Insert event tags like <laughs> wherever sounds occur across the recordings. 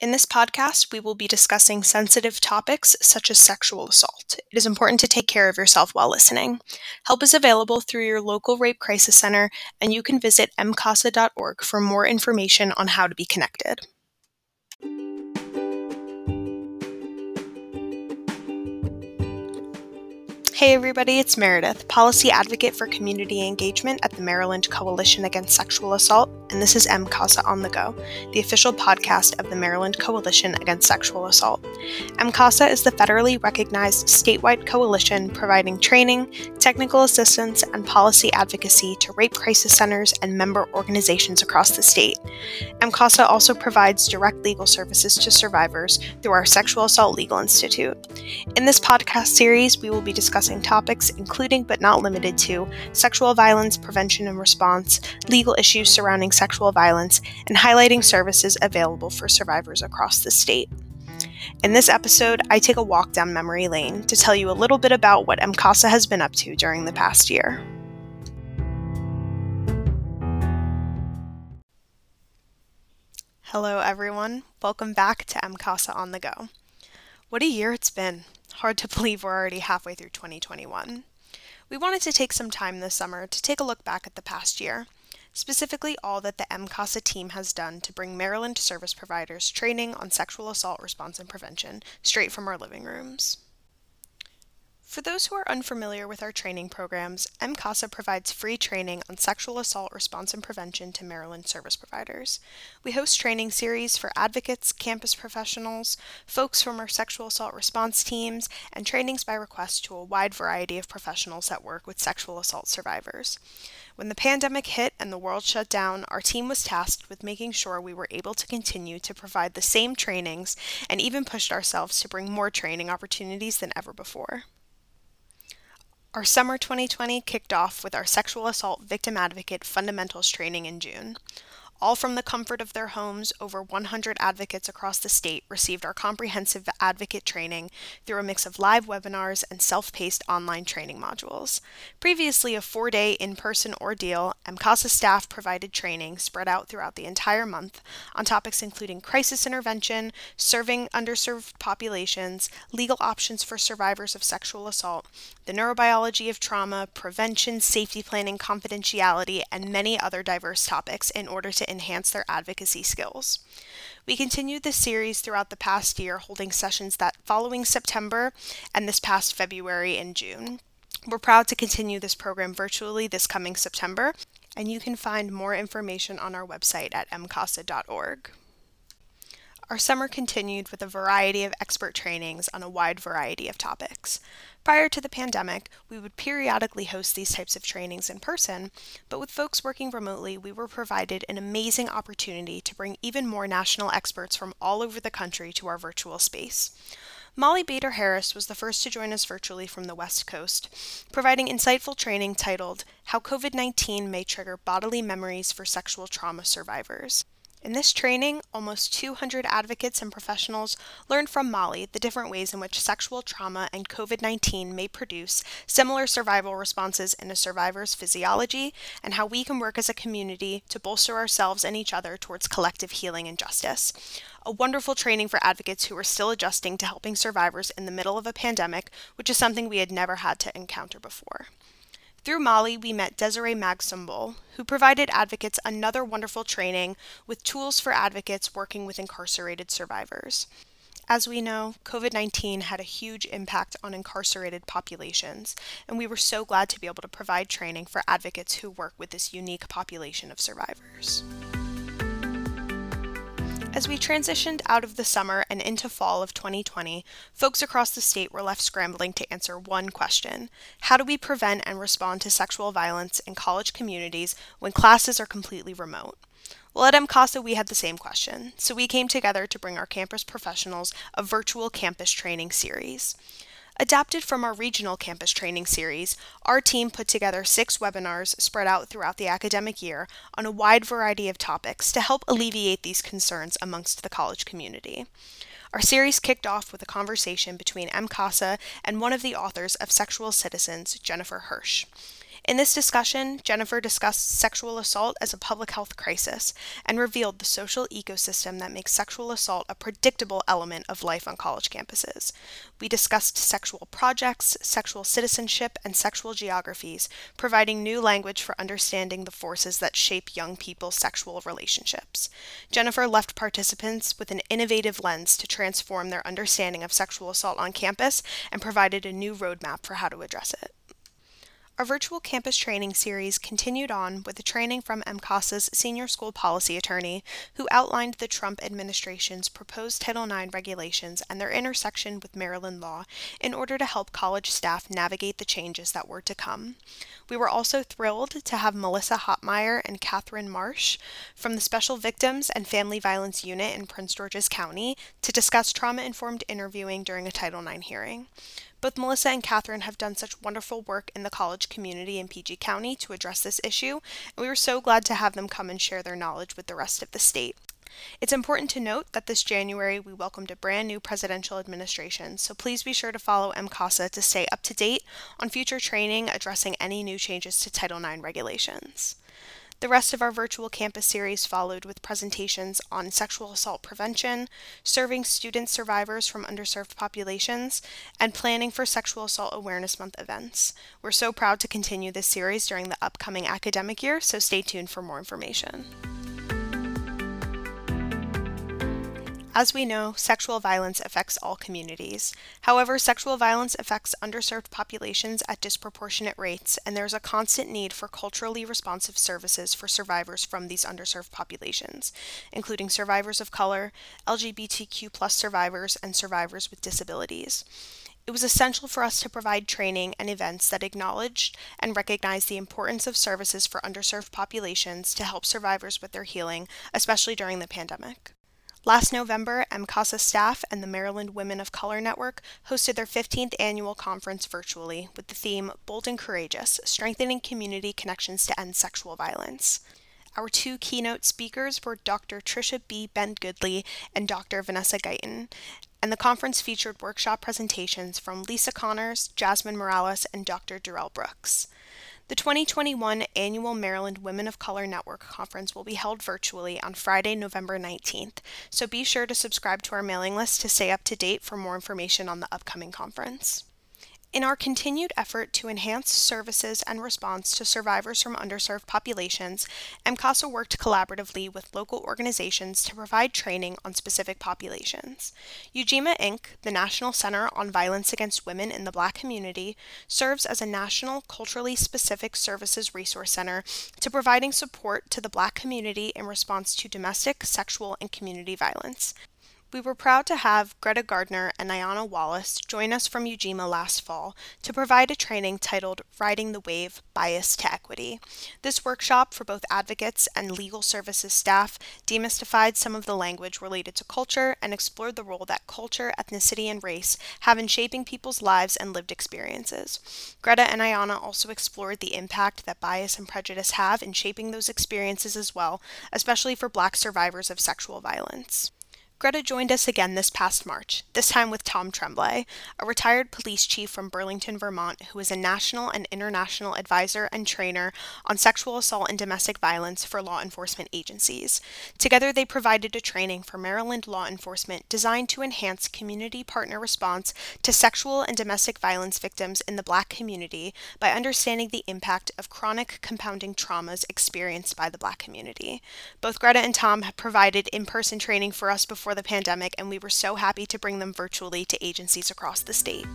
In this podcast, we will be discussing sensitive topics such as sexual assault. It is important to take care of yourself while listening. Help is available through your local rape crisis center, and you can visit mcasa.org for more information on how to be connected. Hey everybody, it's Meredith, Policy Advocate for Community Engagement at the Maryland Coalition Against Sexual Assault, and this is MCASA on the Go, the official podcast of the Maryland Coalition Against Sexual Assault. MCASA is the federally recognized statewide coalition providing training, technical assistance, and policy advocacy to rape crisis centers and member organizations across the state. MCASA also provides direct legal services to survivors through our Sexual Assault Legal Institute. In this podcast series, we will be discussing discussing topics including but not limited to sexual violence prevention and response, legal issues surrounding sexual violence, and highlighting services available for survivors across the state. In this episode, I take a walk down memory lane to tell you a little bit about what MCASA has been up to during the past year. Hello, everyone. Welcome back to MCASA on the Go. What a year it's been. Hard to <laughs> believe we're already halfway through 2021. We wanted to take some time this summer to take a look back at the past year, specifically all that the MCASA team has done to bring Maryland service providers training on sexual assault response and prevention straight from our living rooms. For those who are unfamiliar with our training programs, MCASA provides free training on sexual assault response and prevention to Maryland service providers. We host training series for advocates, campus professionals, folks from our sexual assault response teams, and trainings by request to a wide variety of professionals that work with sexual assault survivors. When the pandemic hit and the world shut down, our team was tasked with making sure we were able to continue to provide the same trainings and even pushed ourselves to bring more training opportunities than ever before. Our summer 2020 kicked off with our sexual assault victim advocate fundamentals training in June. All from the comfort of their homes, over 100 advocates across the state received our comprehensive advocate training through a mix of live webinars and self paced online training modules. Previously a four day in person ordeal, MCASA staff provided training spread out throughout the entire month on topics including crisis intervention, serving underserved populations, legal options for survivors of sexual assault, the neurobiology of trauma, prevention, safety planning, confidentiality, and many other diverse topics in order to enhance their advocacy skills. We continued this series throughout the past year, holding sessions that following September and this past February and June. We're proud to continue this program virtually this coming September, and you can find more information on our website at mcasa.org. Our summer continued with a variety of expert trainings on a wide variety of topics. Prior to the pandemic, we would periodically host these types of trainings in person, but with folks working remotely, we were provided an amazing opportunity to bring even more national experts from all over the country to our virtual space. Molly Boeder Harris was the first to join us virtually from the West Coast, providing insightful training titled How COVID 19 May Trigger Bodily Memories for Sexual Trauma Survivors. In this training, almost 200 advocates and professionals learned from Molly the different ways in which sexual trauma and COVID 19 may produce similar survival responses in a survivor's physiology, and how we can work as a community to bolster ourselves and each other towards collective healing and justice. A wonderful training for advocates who are still adjusting to helping survivors in the middle of a pandemic, which is something we had never had to encounter before. Through Molly, we met Desiree Magsumbol, who provided advocates another wonderful training with tools for advocates working with incarcerated survivors. As we know, COVID 19 had a huge impact on incarcerated populations, and we were so glad to be able to provide training for advocates who work with this unique population of survivors. As we transitioned out of the summer and into fall of 2020, folks across the state were left scrambling to answer one question How do we prevent and respond to sexual violence in college communities when classes are completely remote? Well, at MCASA, we had the same question, so we came together to bring our campus professionals a virtual campus training series. Adapted from our regional campus training series, our team put together six webinars spread out throughout the academic year on a wide variety of topics to help alleviate these concerns amongst the college community. Our series kicked off with a conversation between MCASA and one of the authors of Sexual Citizens, Jennifer Hirsch. In this discussion, Jennifer discussed sexual assault as a public health crisis and revealed the social ecosystem that makes sexual assault a predictable element of life on college campuses. We discussed sexual projects, sexual citizenship, and sexual geographies, providing new language for understanding the forces that shape young people's sexual relationships. Jennifer left participants with an innovative lens to transform their understanding of sexual assault on campus and provided a new roadmap for how to address it. Our virtual campus training series continued on with a training from MCASA's senior school policy attorney, who outlined the Trump administration's proposed Title IX regulations and their intersection with Maryland law in order to help college staff navigate the changes that were to come. We were also thrilled to have Melissa Hotmeyer and Catherine Marsh from the Special Victims and Family Violence Unit in Prince George's County to discuss trauma informed interviewing during a Title IX hearing. Both Melissa and Catherine have done such wonderful work in the college community in PG County to address this issue, and we were so glad to have them come and share their knowledge with the rest of the state. It's important to note that this January we welcomed a brand new presidential administration, so please be sure to follow MCASA to stay up to date on future training addressing any new changes to Title IX regulations. The rest of our virtual campus series followed with presentations on sexual assault prevention, serving student survivors from underserved populations, and planning for Sexual Assault Awareness Month events. We're so proud to continue this series during the upcoming academic year, so stay tuned for more information. As we know, sexual violence affects all communities. However, sexual violence affects underserved populations at disproportionate rates, and there is a constant need for culturally responsive services for survivors from these underserved populations, including survivors of color, LGBTQ survivors, and survivors with disabilities. It was essential for us to provide training and events that acknowledged and recognized the importance of services for underserved populations to help survivors with their healing, especially during the pandemic. Last November, MCASA staff and the Maryland Women of Color Network hosted their 15th annual conference virtually with the theme Bold and Courageous Strengthening Community Connections to End Sexual Violence. Our two keynote speakers were Dr. Tricia B. Bent-Goodley and Dr. Vanessa Guyton, and the conference featured workshop presentations from Lisa Connors, Jasmine Morales, and Dr. Durrell Brooks. The 2021 annual Maryland Women of Color Network Conference will be held virtually on Friday, November 19th, so be sure to subscribe to our mailing list to stay up to date for more information on the upcoming conference. In our continued effort to enhance services and response to survivors from underserved populations, MCASA worked collaboratively with local organizations to provide training on specific populations. Ujima Inc., the National Center on Violence Against Women in the Black Community, serves as a national culturally specific services resource center to providing support to the Black community in response to domestic, sexual, and community violence. We were proud to have Greta Gardner and Ayana Wallace join us from Ujima last fall to provide a training titled Riding the Wave Bias to Equity. This workshop for both advocates and legal services staff demystified some of the language related to culture and explored the role that culture, ethnicity, and race have in shaping people's lives and lived experiences. Greta and Ayana also explored the impact that bias and prejudice have in shaping those experiences as well, especially for Black survivors of sexual violence. Greta joined us again this past March, this time with Tom Tremblay, a retired police chief from Burlington, Vermont, who is a national and international advisor and trainer on sexual assault and domestic violence for law enforcement agencies. Together, they provided a training for Maryland law enforcement designed to enhance community partner response to sexual and domestic violence victims in the Black community by understanding the impact of chronic compounding traumas experienced by the Black community. Both Greta and Tom have provided in person training for us before before the pandemic, and we were so happy to bring them virtually to agencies across the state.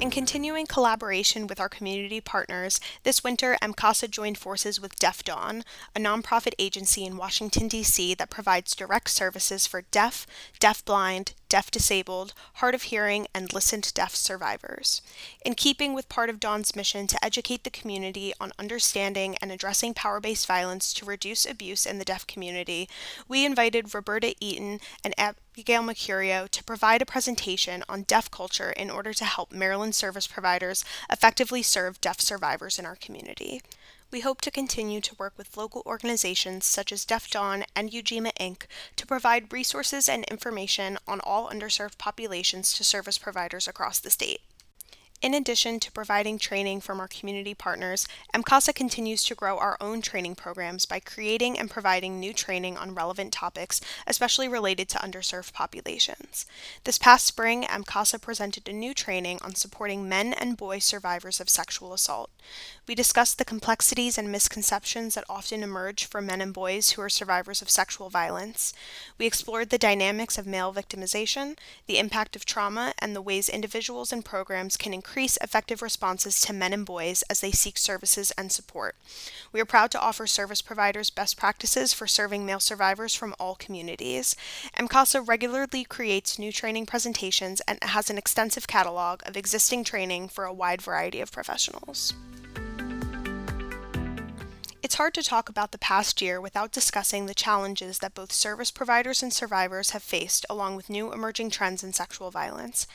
In continuing collaboration with our community partners, this winter MCASA joined forces with Deaf Dawn, a nonprofit agency in Washington, D.C. that provides direct services for deaf, deafblind, deaf disabled, hard of hearing, and listened deaf survivors. In keeping with part of Dawn's mission to educate the community on understanding and addressing power based violence to reduce abuse in the deaf community, we invited Roberta Eaton and Abigail Mercurio to provide a presentation on deaf culture in order to help Maryland service providers effectively serve deaf survivors in our community. We hope to continue to work with local organizations such as Deaf Dawn and Ujima Inc. to provide resources and information on all underserved populations to service providers across the state. In addition to providing training from our community partners, MCASA continues to grow our own training programs by creating and providing new training on relevant topics, especially related to underserved populations. This past spring, MCASA presented a new training on supporting men and boy survivors of sexual assault. We discussed the complexities and misconceptions that often emerge for men and boys who are survivors of sexual violence. We explored the dynamics of male victimization, the impact of trauma, and the ways individuals and programs can increase effective responses to men and boys as they seek services and support. We are proud to offer service providers best practices for serving male survivors from all communities. MCASA regularly creates new training presentations and has an extensive catalog of existing training for a wide variety of professionals. It's hard to talk about the past year without discussing the challenges that both service providers and survivors have faced, along with new emerging trends in sexual violence.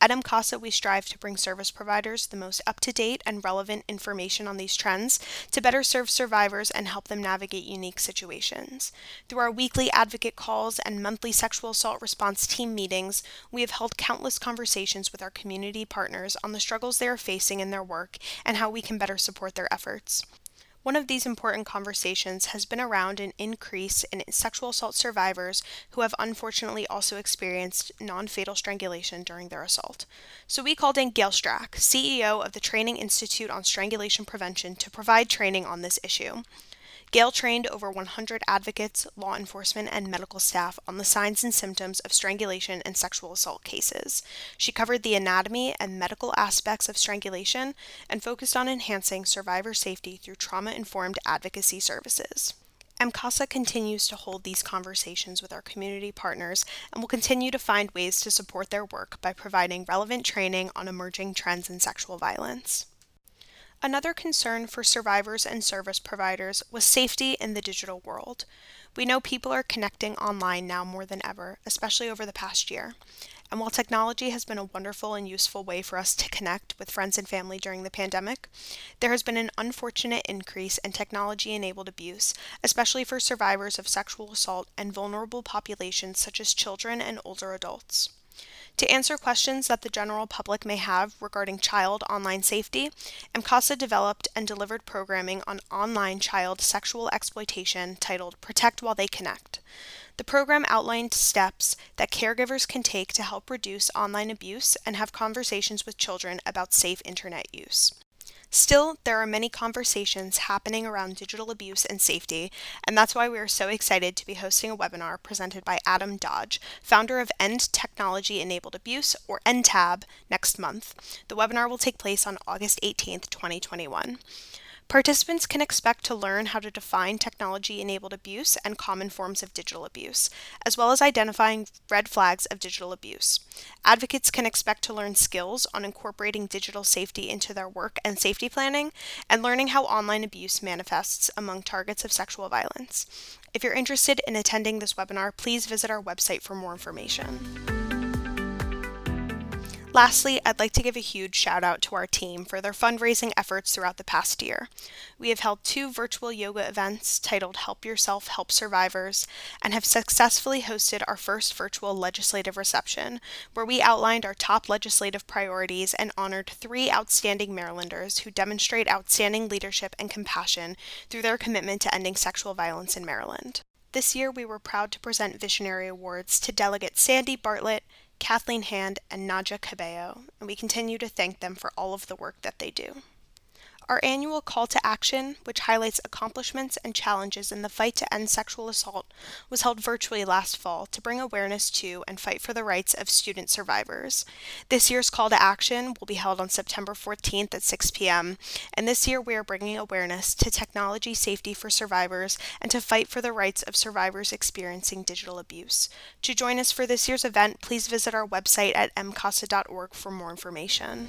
At MCASA, we strive to bring service providers the most up to date and relevant information on these trends to better serve survivors and help them navigate unique situations. Through our weekly advocate calls and monthly sexual assault response team meetings, we have held countless conversations with our community partners on the struggles they are facing in their work and how we can better support their efforts. One of these important conversations has been around an increase in sexual assault survivors who have unfortunately also experienced non fatal strangulation during their assault. So we called in Gael Strack, CEO of the Training Institute on Strangulation Prevention, to provide training on this issue. Gael trained over 100 advocates, law enforcement, and medical staff on the signs and symptoms of strangulation and sexual assault cases. She covered the anatomy and medical aspects of strangulation and focused on enhancing survivor safety through trauma informed advocacy services. MCASA continues to hold these conversations with our community partners and will continue to find ways to support their work by providing relevant training on emerging trends in sexual violence. Another concern for survivors and service providers was safety in the digital world. We know people are connecting online now more than ever, especially over the past year. And while technology has been a wonderful and useful way for us to connect with friends and family during the pandemic, there has been an unfortunate increase in technology enabled abuse, especially for survivors of sexual assault and vulnerable populations such as children and older adults. To answer questions that the general public may have regarding child online safety, MCASA developed and delivered programming on online child sexual exploitation titled Protect While They Connect. The program outlined steps that caregivers can take to help reduce online abuse and have conversations with children about safe internet use. Still, there are many conversations happening around digital abuse and safety, and that's why we are so excited to be hosting a webinar presented by Adam Dodge, founder of End Technology Enabled Abuse, or EndTAB, next month. The webinar will take place on August 18th, 2021. Participants can expect to learn how to define technology enabled abuse and common forms of digital abuse, as well as identifying red flags of digital abuse. Advocates can expect to learn skills on incorporating digital safety into their work and safety planning, and learning how online abuse manifests among targets of sexual violence. If you're interested in attending this webinar, please visit our website for more information. Lastly, I'd like to give a huge shout out to our team for their fundraising efforts throughout the past year. We have held two virtual yoga events titled Help Yourself, Help Survivors, and have successfully hosted our first virtual legislative reception, where we outlined our top legislative priorities and honored three outstanding Marylanders who demonstrate outstanding leadership and compassion through their commitment to ending sexual violence in Maryland. This year, we were proud to present Visionary Awards to Delegate Sandy Bartlett, Kathleen Hand, and Nadja Cabello, and we continue to thank them for all of the work that they do. Our annual call to action, which highlights accomplishments and challenges in the fight to end sexual assault, was held virtually last fall to bring awareness to and fight for the rights of student survivors. This year's call to action will be held on September 14th at 6 p.m., and this year we are bringing awareness to technology safety for survivors and to fight for the rights of survivors experiencing digital abuse. To join us for this year's event, please visit our website at mcasa.org for more information.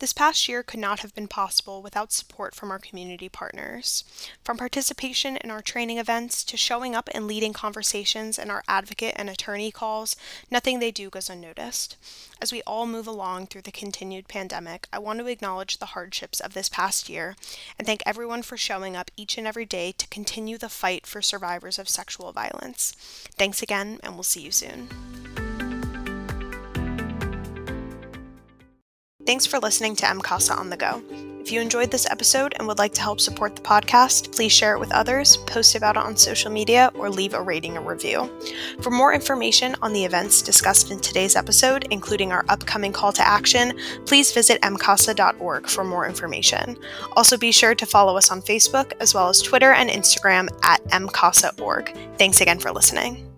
This past year could not have been possible without support from our community partners. From participation in our training events to showing up and leading conversations in our advocate and attorney calls, nothing they do goes unnoticed. As we all move along through the continued pandemic, I want to acknowledge the hardships of this past year and thank everyone for showing up each and every day to continue the fight for survivors of sexual violence. Thanks again, and we'll see you soon. Thanks for listening to MCASA on the Go. If you enjoyed this episode and would like to help support the podcast, please share it with others, post about it on social media, or leave a rating or review. For more information on the events discussed in today's episode, including our upcoming call to action, please visit mcasa.org for more information. Also, be sure to follow us on Facebook as well as Twitter and Instagram at mcasa.org. Thanks again for listening.